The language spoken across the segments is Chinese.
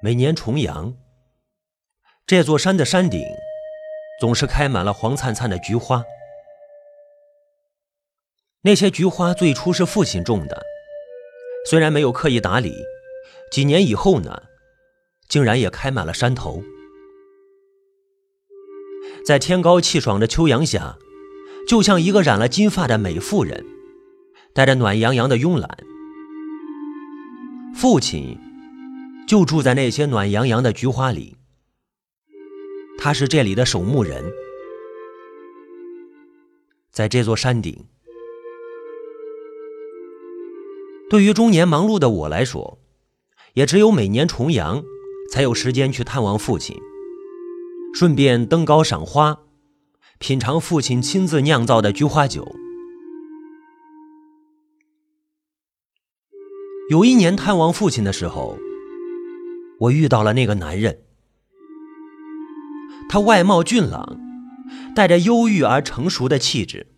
每年重阳，这座山的山顶总是开满了黄灿灿的菊花。那些菊花最初是父亲种的，虽然没有刻意打理，几年以后呢，竟然也开满了山头。在天高气爽的秋阳下，就像一个染了金发的美妇人，带着暖洋洋的慵懒。父亲就住在那些暖洋洋的菊花里，他是这里的守墓人。在这座山顶，对于中年忙碌的我来说，也只有每年重阳才有时间去探望父亲。顺便登高赏花，品尝父亲亲自酿造的菊花酒。有一年探望父亲的时候，我遇到了那个男人。他外貌俊朗，带着忧郁而成熟的气质，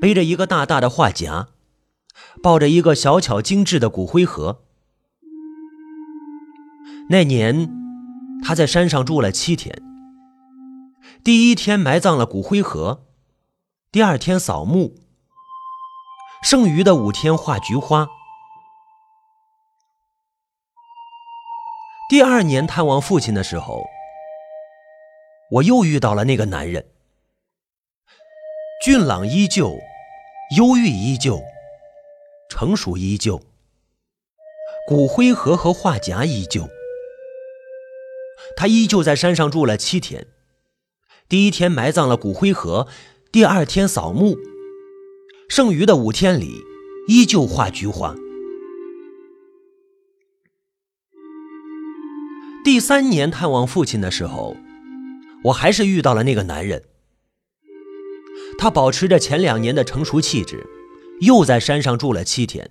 背着一个大大的画夹，抱着一个小巧精致的骨灰盒。那年。他在山上住了七天。第一天埋葬了骨灰盒，第二天扫墓，剩余的五天画菊花。第二年探望父亲的时候，我又遇到了那个男人。俊朗依旧，忧郁依旧，成熟依旧，骨灰盒和画夹依旧。他依旧在山上住了七天，第一天埋葬了骨灰盒，第二天扫墓，剩余的五天里依旧画菊花。第三年探望父亲的时候，我还是遇到了那个男人。他保持着前两年的成熟气质，又在山上住了七天，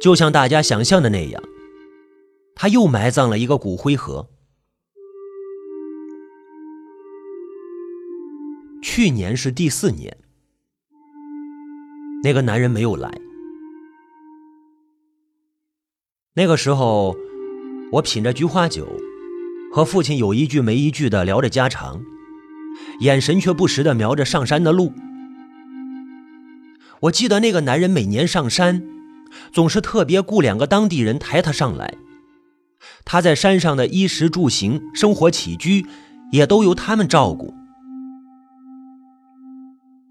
就像大家想象的那样。他又埋葬了一个骨灰盒。去年是第四年，那个男人没有来。那个时候，我品着菊花酒，和父亲有一句没一句的聊着家常，眼神却不时的瞄着上山的路。我记得那个男人每年上山，总是特别雇两个当地人抬他上来。他在山上的衣食住行、生活起居，也都由他们照顾。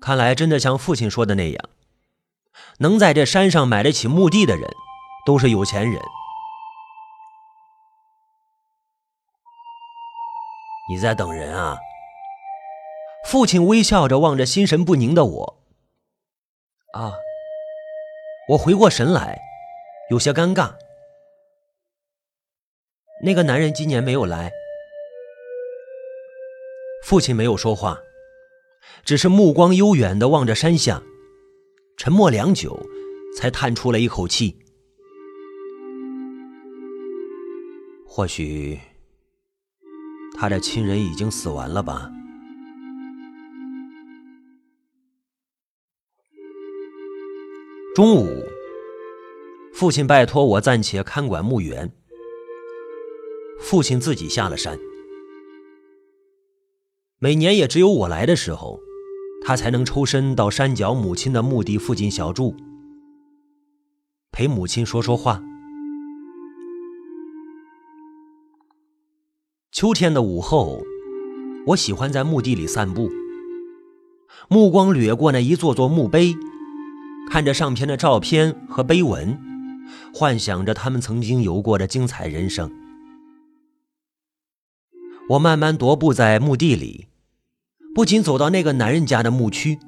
看来真的像父亲说的那样，能在这山上买得起墓地的人，都是有钱人。你在等人啊？父亲微笑着望着心神不宁的我。啊，我回过神来，有些尴尬。那个男人今年没有来。父亲没有说话，只是目光悠远的望着山下，沉默良久，才叹出了一口气。或许他的亲人已经死完了吧。中午，父亲拜托我暂且看管墓园。父亲自己下了山，每年也只有我来的时候，他才能抽身到山脚母亲的墓地附近小住，陪母亲说说话。秋天的午后，我喜欢在墓地里散步，目光掠过那一座座墓碑，看着上篇的照片和碑文，幻想着他们曾经有过的精彩人生。我慢慢踱步在墓地里，不仅走到那个男人家的墓区，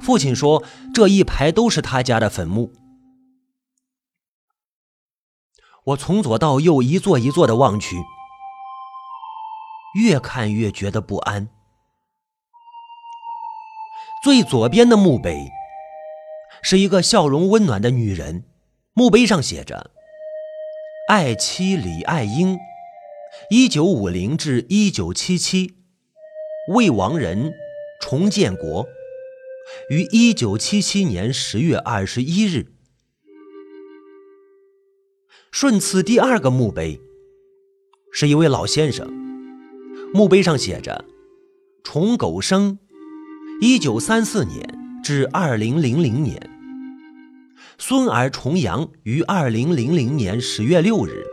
父亲说这一排都是他家的坟墓。我从左到右一座一座的望去，越看越觉得不安。最左边的墓碑是一个笑容温暖的女人，墓碑上写着“爱妻李爱英”。一九五零至一九七七，魏王人，重建国，于一九七七年十月二十一日。顺次第二个墓碑是一位老先生，墓碑上写着“崇狗生，一九三四年至二零零零年”，孙儿重阳于二零零零年十月六日。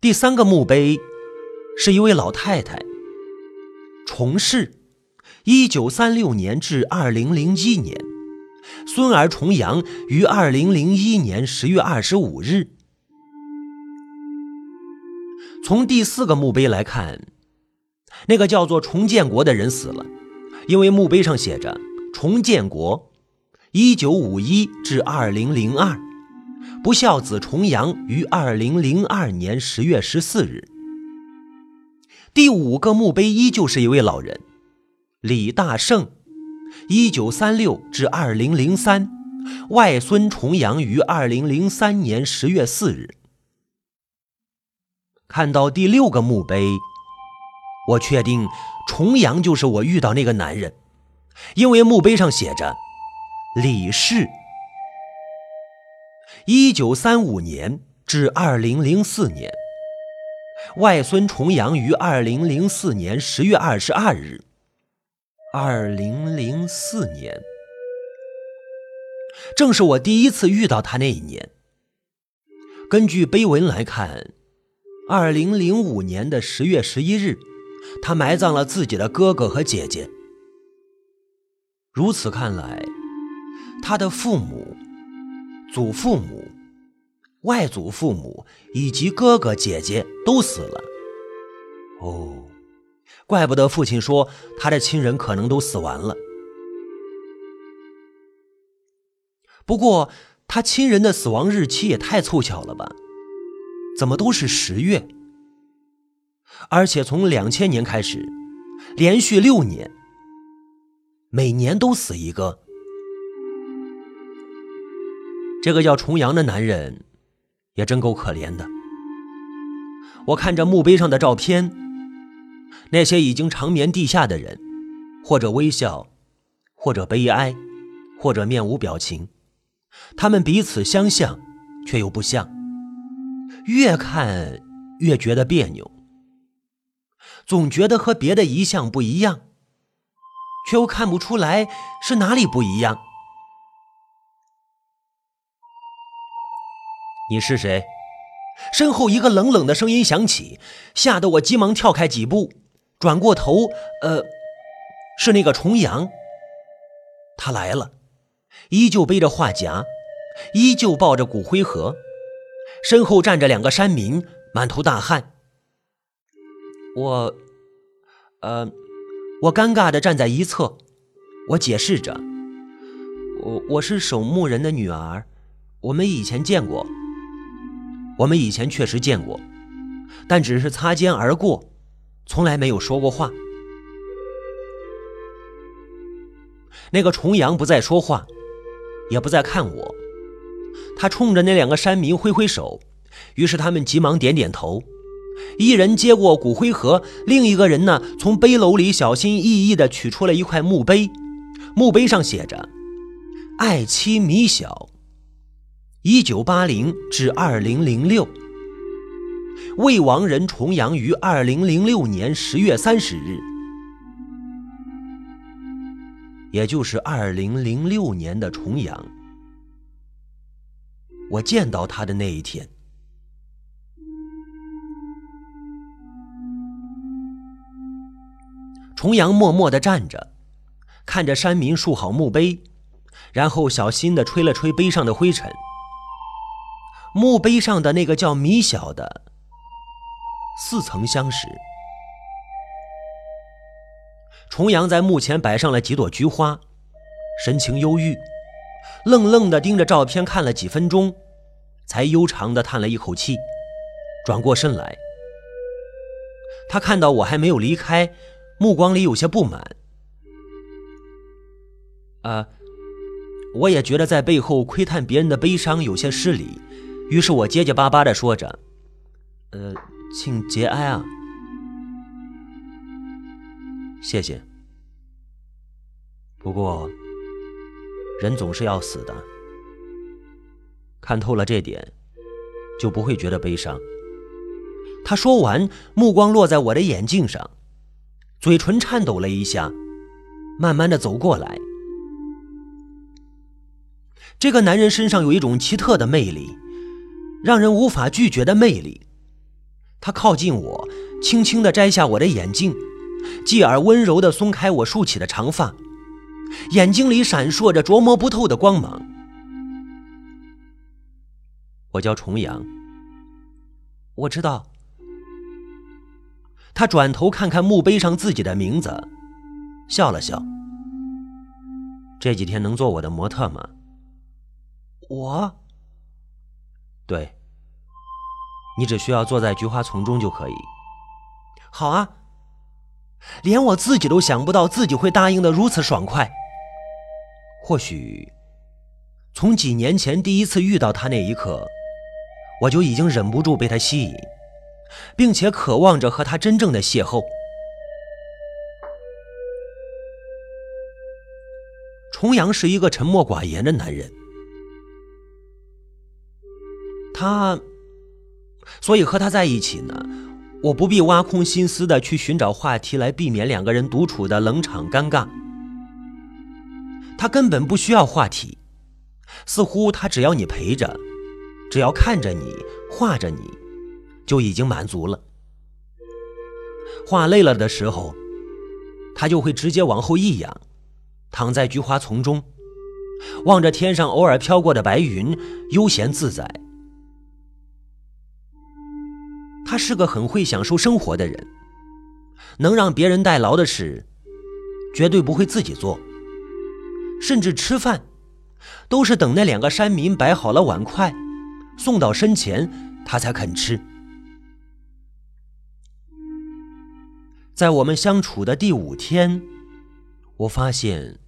第三个墓碑是一位老太太，重氏，一九三六年至二零零一年，孙儿重阳于二零零一年十月二十五日。从第四个墓碑来看，那个叫做重建国的人死了，因为墓碑上写着“重建国，一九五一至二零零二”。不孝子重阳于二零零二年十月十四日。第五个墓碑依旧是一位老人，李大胜，一九三六至二零零三，外孙重阳于二零零三年十月四日。看到第六个墓碑，我确定重阳就是我遇到那个男人，因为墓碑上写着李氏。一九三五年至二零零四年，外孙重阳于二零零四年十月二十二日。二零零四年，正是我第一次遇到他那一年。根据碑文来看，二零零五年的十月十一日，他埋葬了自己的哥哥和姐姐。如此看来，他的父母。祖父母、外祖父母以及哥哥姐姐都死了。哦，怪不得父亲说他的亲人可能都死完了。不过，他亲人的死亡日期也太凑巧了吧？怎么都是十月？而且从两千年开始，连续六年，每年都死一个。这个叫重阳的男人，也真够可怜的。我看着墓碑上的照片，那些已经长眠地下的人，或者微笑，或者悲哀，或者面无表情，他们彼此相像，却又不像，越看越觉得别扭，总觉得和别的遗像不一样，却又看不出来是哪里不一样。你是谁？身后一个冷冷的声音响起，吓得我急忙跳开几步，转过头，呃，是那个重阳。他来了，依旧背着画夹，依旧抱着骨灰盒，身后站着两个山民，满头大汗。我，呃，我尴尬的站在一侧，我解释着，我我是守墓人的女儿，我们以前见过。我们以前确实见过，但只是擦肩而过，从来没有说过话。那个重阳不再说话，也不再看我，他冲着那两个山民挥挥手，于是他们急忙点点头。一人接过骨灰盒，另一个人呢，从背篓里小心翼翼地取出了一块墓碑，墓碑上写着“爱妻米小”。一九八零至二零零六，魏王人重阳于二零零六年十月三十日，也就是二零零六年的重阳，我见到他的那一天。重阳默默的站着，看着山民竖好墓碑，然后小心的吹了吹碑上的灰尘。墓碑上的那个叫米小的，似曾相识。重阳在墓前摆上了几朵菊花，神情忧郁，愣愣地盯着照片看了几分钟，才悠长地叹了一口气，转过身来。他看到我还没有离开，目光里有些不满。啊，我也觉得在背后窥探别人的悲伤有些失礼。于是我结结巴巴的说着：“呃，请节哀啊，谢谢。不过，人总是要死的。”看透了这点，就不会觉得悲伤。他说完，目光落在我的眼镜上，嘴唇颤抖了一下，慢慢的走过来。这个男人身上有一种奇特的魅力，让人无法拒绝的魅力。他靠近我，轻轻的摘下我的眼镜，继而温柔的松开我竖起的长发，眼睛里闪烁着琢磨不透的光芒。我叫重阳，我知道。他转头看看墓碑上自己的名字，笑了笑。这几天能做我的模特吗？我。对。你只需要坐在菊花丛中就可以。好啊。连我自己都想不到自己会答应的如此爽快。或许，从几年前第一次遇到他那一刻，我就已经忍不住被他吸引。并且渴望着和他真正的邂逅。重阳是一个沉默寡言的男人，他，所以和他在一起呢，我不必挖空心思的去寻找话题来避免两个人独处的冷场尴尬。他根本不需要话题，似乎他只要你陪着，只要看着你，画着你。就已经满足了。画累了的时候，他就会直接往后一仰，躺在菊花丛中，望着天上偶尔飘过的白云，悠闲自在。他是个很会享受生活的人，能让别人代劳的事，绝对不会自己做，甚至吃饭，都是等那两个山民摆好了碗筷，送到身前，他才肯吃。在我们相处的第五天，我发现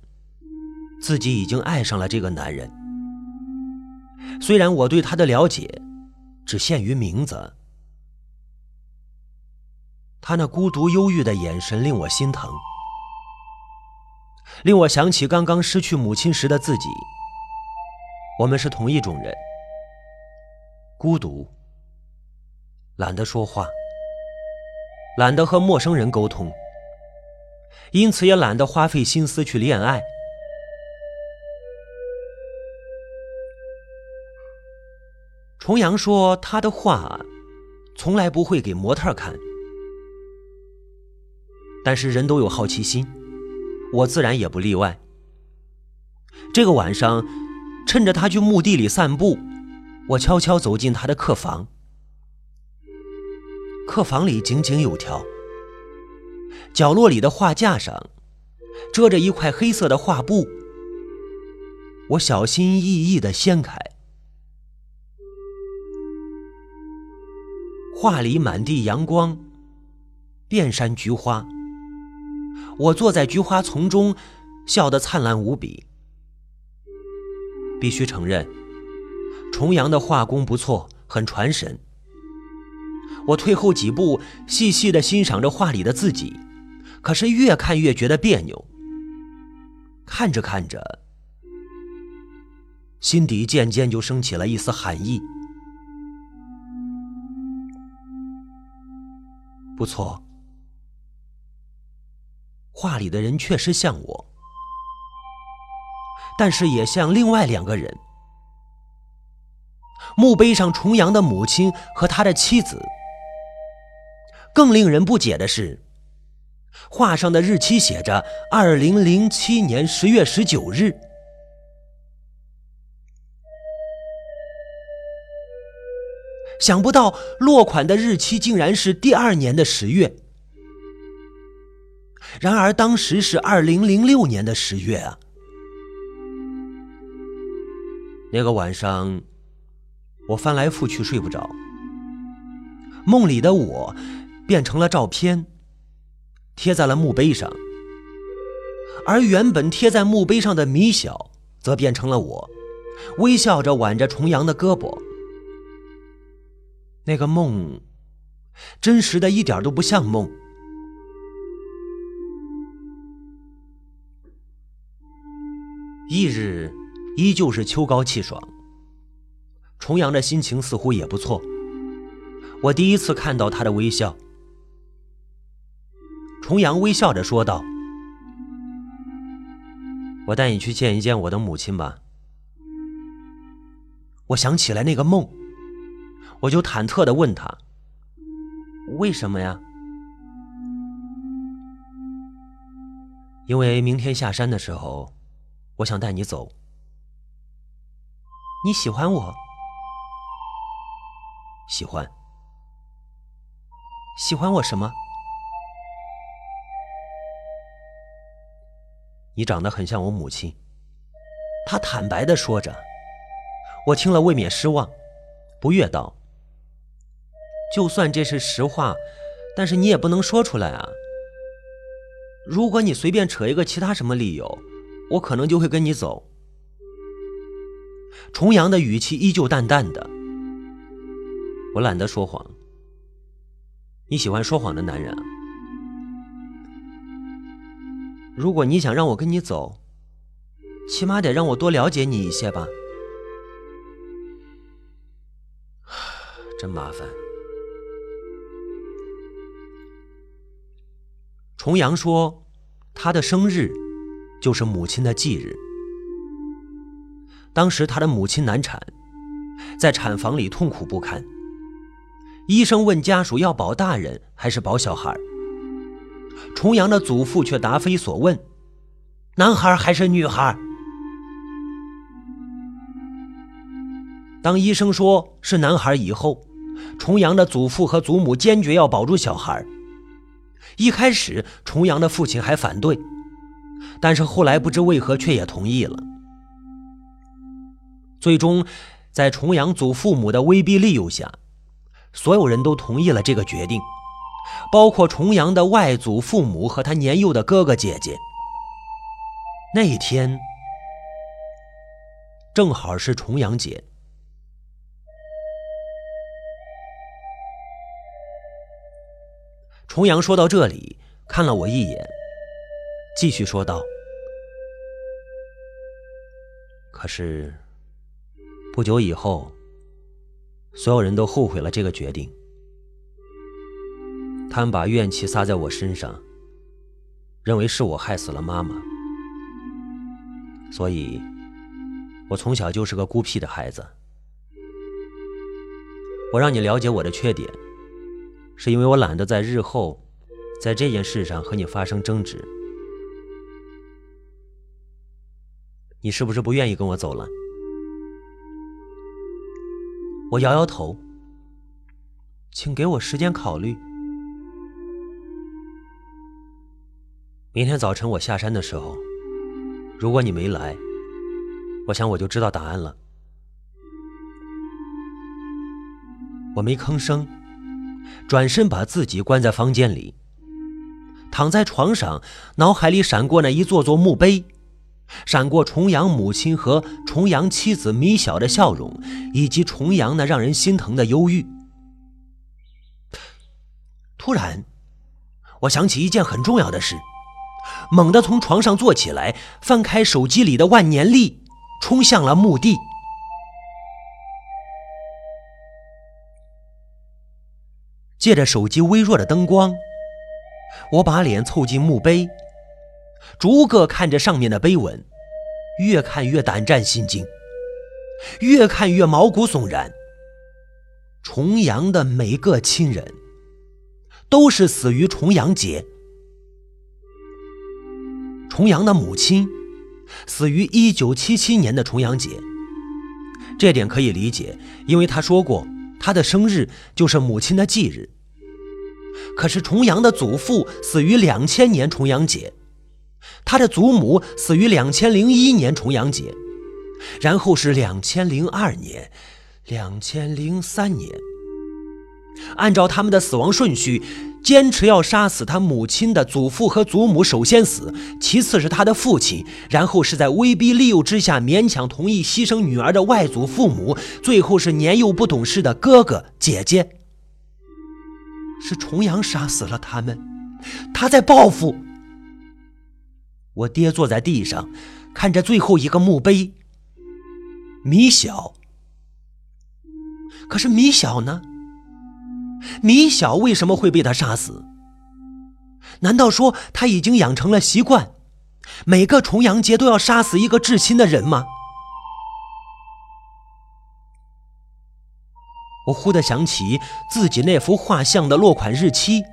自己已经爱上了这个男人。虽然我对他的了解只限于名字，他那孤独忧郁的眼神令我心疼，令我想起刚刚失去母亲时的自己。我们是同一种人，孤独，懒得说话。懒得和陌生人沟通，因此也懒得花费心思去恋爱。重阳说：“他的画从来不会给模特看，但是人都有好奇心，我自然也不例外。”这个晚上，趁着他去墓地里散步，我悄悄走进他的客房。客房里井井有条，角落里的画架上遮着一块黑色的画布，我小心翼翼地掀开，画里满地阳光，遍山菊花。我坐在菊花丛中，笑得灿烂无比。必须承认，重阳的画工不错，很传神。我退后几步，细细的欣赏着画里的自己，可是越看越觉得别扭。看着看着，心底渐渐就升起了一丝寒意。不错，画里的人确实像我，但是也像另外两个人。墓碑上重阳的母亲和他的妻子。更令人不解的是，画上的日期写着二零零七年十月十九日。想不到落款的日期竟然是第二年的十月。然而当时是二零零六年的十月啊！那个晚上，我翻来覆去睡不着，梦里的我。变成了照片，贴在了墓碑上，而原本贴在墓碑上的米小，则变成了我，微笑着挽着重阳的胳膊。那个梦，真实的一点都不像梦。翌日，依旧是秋高气爽，重阳的心情似乎也不错。我第一次看到他的微笑。重阳微笑着说道：“我带你去见一见我的母亲吧。”我想起来那个梦，我就忐忑的问他：“为什么呀？”因为明天下山的时候，我想带你走。你喜欢我？喜欢。喜欢我什么？你长得很像我母亲。他坦白的说着，我听了未免失望，不悦道：“就算这是实话，但是你也不能说出来啊。如果你随便扯一个其他什么理由，我可能就会跟你走。”重阳的语气依旧淡淡的。我懒得说谎。你喜欢说谎的男人啊？如果你想让我跟你走，起码得让我多了解你一些吧。真麻烦。重阳说，他的生日就是母亲的忌日。当时他的母亲难产，在产房里痛苦不堪。医生问家属要保大人还是保小孩，重阳的祖父却答非所问：“男孩还是女孩？”当医生说是男孩以后，重阳的祖父和祖母坚决要保住小孩。一开始，重阳的父亲还反对，但是后来不知为何却也同意了。最终，在重阳祖父母的威逼利诱下。所有人都同意了这个决定，包括重阳的外祖父母和他年幼的哥哥姐姐。那一天正好是重阳节。重阳说到这里，看了我一眼，继续说道：“可是不久以后。”所有人都后悔了这个决定，他们把怨气撒在我身上，认为是我害死了妈妈，所以，我从小就是个孤僻的孩子。我让你了解我的缺点，是因为我懒得在日后，在这件事上和你发生争执。你是不是不愿意跟我走了？我摇摇头，请给我时间考虑。明天早晨我下山的时候，如果你没来，我想我就知道答案了。我没吭声，转身把自己关在房间里，躺在床上，脑海里闪过那一座座墓碑。闪过重阳母亲和重阳妻子米小的笑容，以及重阳那让人心疼的忧郁。突然，我想起一件很重要的事，猛地从床上坐起来，翻开手机里的万年历，冲向了墓地。借着手机微弱的灯光，我把脸凑近墓碑。逐个看着上面的碑文，越看越胆战心惊，越看越毛骨悚然。重阳的每个亲人，都是死于重阳节。重阳的母亲，死于一九七七年的重阳节。这点可以理解，因为他说过，他的生日就是母亲的忌日。可是重阳的祖父死于两千年重阳节。他的祖母死于两千零一年重阳节，然后是两千零二年、两千零三年。按照他们的死亡顺序，坚持要杀死他母亲的祖父和祖母首先死，其次是他的父亲，然后是在威逼利诱之下勉强同意牺牲女儿的外祖父母，最后是年幼不懂事的哥哥姐姐。是重阳杀死了他们，他在报复。我跌坐在地上，看着最后一个墓碑。米小，可是米小呢？米小为什么会被他杀死？难道说他已经养成了习惯，每个重阳节都要杀死一个至亲的人吗？我忽地想起自己那幅画像的落款日期，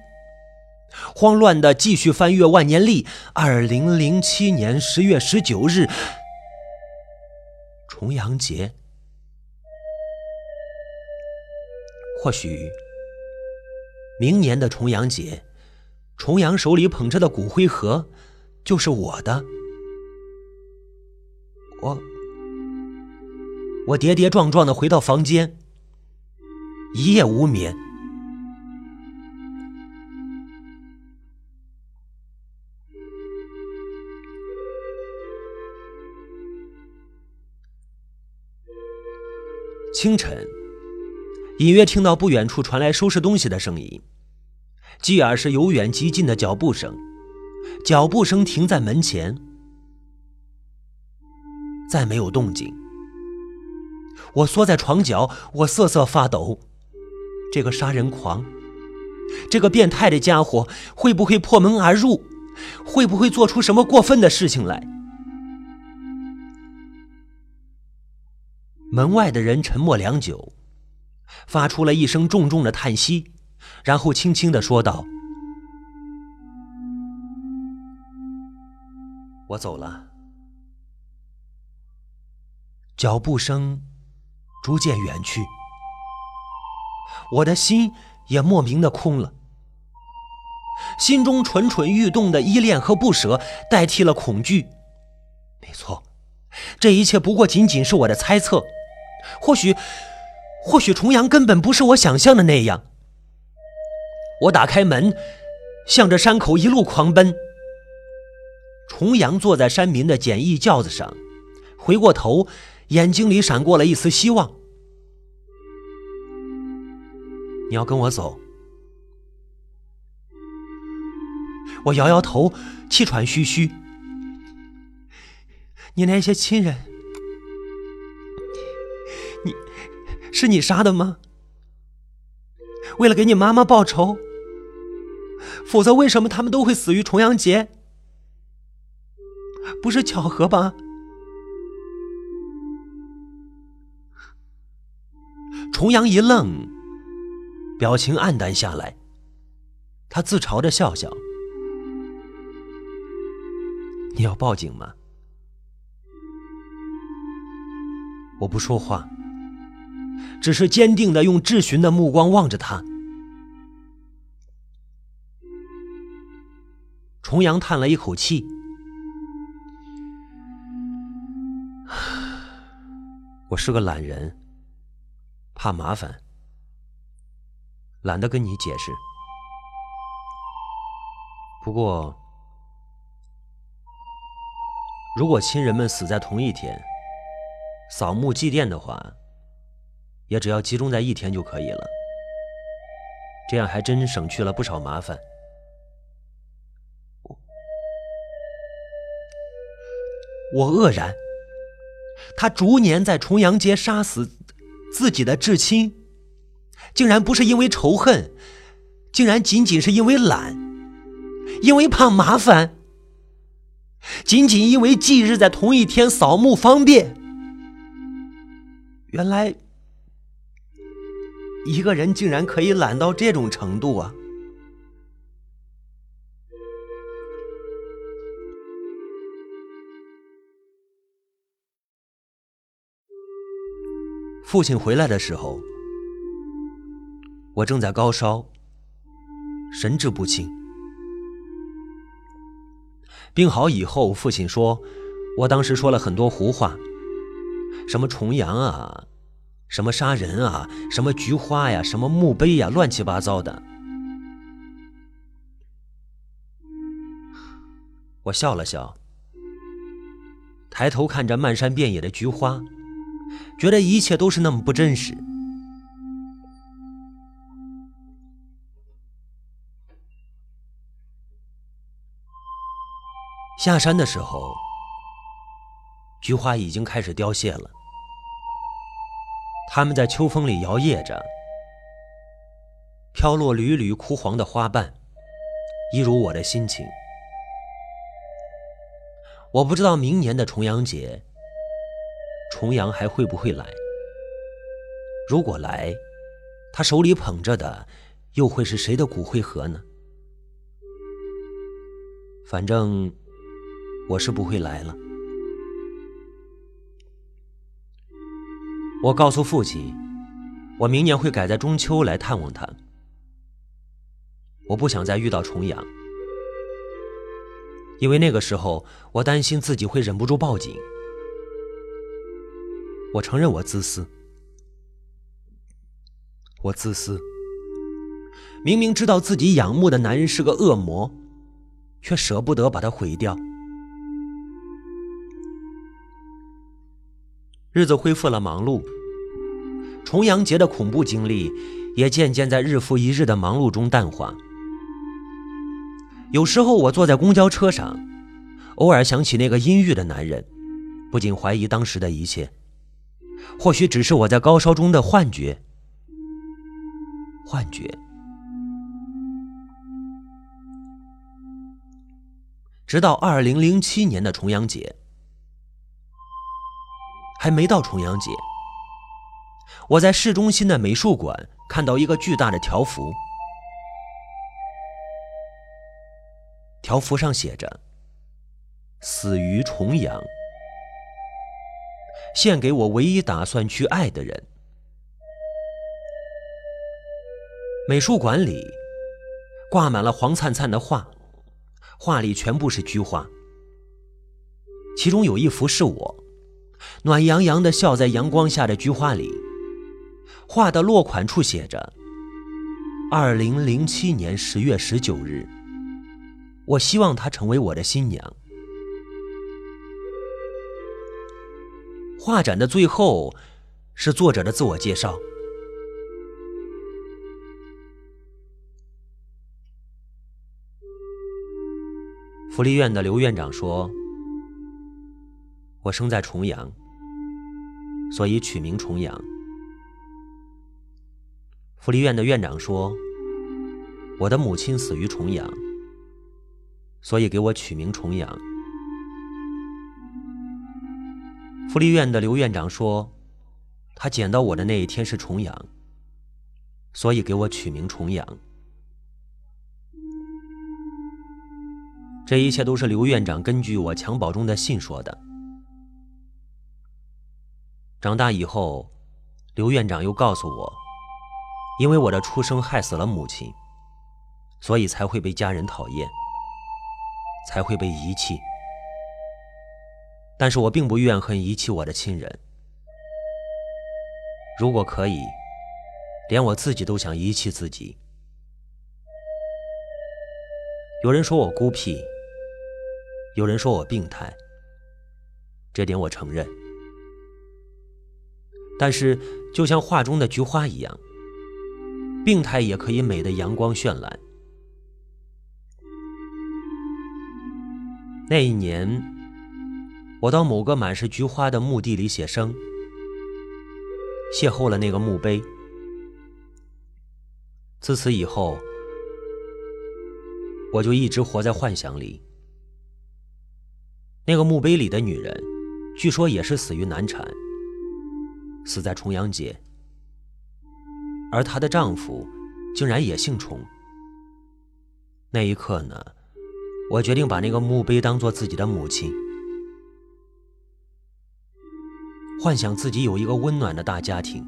慌乱的继续翻阅万年历，二零零七年十月十九日，重阳节。或许明年的重阳节，重阳手里捧着的骨灰盒就是我的。我我跌跌撞撞的回到房间。一夜无眠。清晨，隐约听到不远处传来收拾东西的声音，继而是由远及近的脚步声，脚步声停在门前，再没有动静。我缩在床角，我瑟瑟发抖。这个杀人狂，这个变态的家伙，会不会破门而入？会不会做出什么过分的事情来？门外的人沉默良久，发出了一声重重的叹息，然后轻轻的说道：“我走了。”脚步声逐渐远去。我的心也莫名的空了，心中蠢蠢欲动的依恋和不舍代替了恐惧。没错，这一切不过仅仅是我的猜测。或许，或许重阳根本不是我想象的那样。我打开门，向着山口一路狂奔。重阳坐在山民的简易轿子上，回过头，眼睛里闪过了一丝希望。你要跟我走？我摇摇头，气喘吁吁。你那些亲人，是你杀的吗？为了给你妈妈报仇？否则为什么他们都会死于重阳节？不是巧合吧？重阳一愣。表情黯淡下来，他自嘲的笑笑：“你要报警吗？”我不说话，只是坚定的用质询的目光望着他。重阳叹了一口气：“我是个懒人，怕麻烦。”懒得跟你解释。不过，如果亲人们死在同一天，扫墓祭奠的话，也只要集中在一天就可以了。这样还真省去了不少麻烦。我愕然，他逐年在重阳节杀死自己的至亲。竟然不是因为仇恨，竟然仅仅是因为懒，因为怕麻烦，仅仅因为忌日在同一天扫墓方便。原来，一个人竟然可以懒到这种程度啊！父亲回来的时候。我正在高烧，神志不清。病好以后，父亲说，我当时说了很多胡话，什么重阳啊，什么杀人啊，什么菊花呀，什么墓碑呀，乱七八糟的。我笑了笑，抬头看着漫山遍野的菊花，觉得一切都是那么不真实。下山的时候，菊花已经开始凋谢了。它们在秋风里摇曳着，飘落缕缕枯黄的花瓣，一如我的心情。我不知道明年的重阳节，重阳还会不会来。如果来，他手里捧着的又会是谁的骨灰盒呢？反正我是不会来了。我告诉父亲，我明年会改在中秋来探望他。我不想再遇到重阳，因为那个时候我担心自己会忍不住报警。我承认我自私。我自私，明明知道自己仰慕的男人是个恶魔，却舍不得把他毁掉。日子恢复了忙碌，重阳节的恐怖经历也渐渐在日复一日的忙碌中淡化。有时候我坐在公交车上，偶尔想起那个阴郁的男人，不禁怀疑当时的一切，或许只是我在高烧中的幻觉。幻觉。直到二零零七年的重阳节，还没到重阳节，我在市中心的美术馆看到一个巨大的条幅，条幅上写着“死于重阳”，献给我唯一打算去爱的人。美术馆里挂满了黄灿灿的画，画里全部是菊花。其中有一幅是我，暖洋洋的笑在阳光下的菊花里。画的落款处写着：“二零零七年十月十九日。”我希望她成为我的新娘。画展的最后是作者的自我介绍。福利院的刘院长说：“我生在重阳，所以取名重阳。”福利院的院长说：“我的母亲死于重阳，所以给我取名重阳。”福利院的刘院长说：“他捡到我的那一天是重阳，所以给我取名重阳。”这一切都是刘院长根据我襁褓中的信说的。长大以后，刘院长又告诉我，因为我的出生害死了母亲，所以才会被家人讨厌，才会被遗弃。但是我并不怨恨遗弃我的亲人。如果可以，连我自己都想遗弃自己。有人说我孤僻。有人说我病态，这点我承认。但是，就像画中的菊花一样，病态也可以美得阳光绚烂。那一年，我到某个满是菊花的墓地里写生，邂逅了那个墓碑。自此以后，我就一直活在幻想里。那个墓碑里的女人，据说也是死于难产，死在重阳节。而她的丈夫，竟然也姓重。那一刻呢，我决定把那个墓碑当做自己的母亲，幻想自己有一个温暖的大家庭。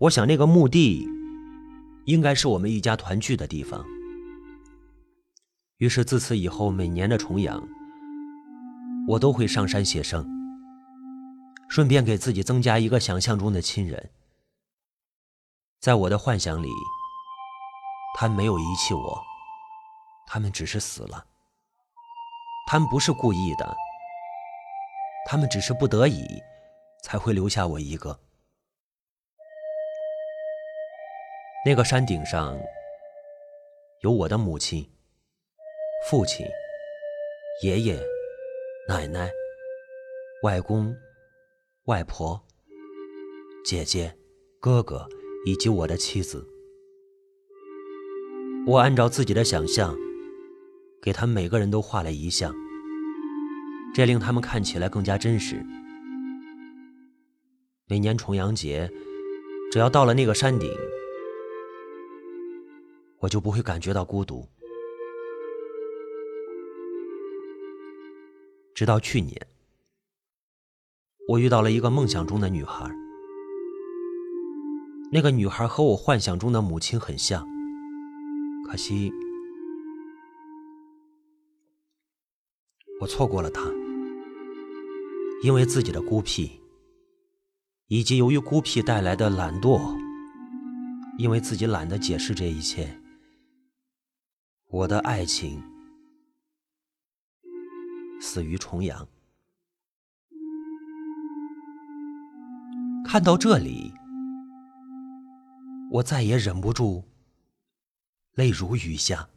我想那个墓地，应该是我们一家团聚的地方。于是自此以后，每年的重阳，我都会上山写生，顺便给自己增加一个想象中的亲人。在我的幻想里，他们没有遗弃我，他们只是死了。他们不是故意的，他们只是不得已才会留下我一个。那个山顶上有我的母亲。父亲、爷爷、奶奶、外公、外婆、姐姐、哥哥以及我的妻子。我按照自己的想象，给他们每个人都画了遗像，这令他们看起来更加真实。每年重阳节，只要到了那个山顶，我就不会感觉到孤独。直到去年，我遇到了一个梦想中的女孩。那个女孩和我幻想中的母亲很像，可惜我错过了她，因为自己的孤僻，以及由于孤僻带来的懒惰，因为自己懒得解释这一切，我的爱情。死于重阳。看到这里，我再也忍不住，泪如雨下。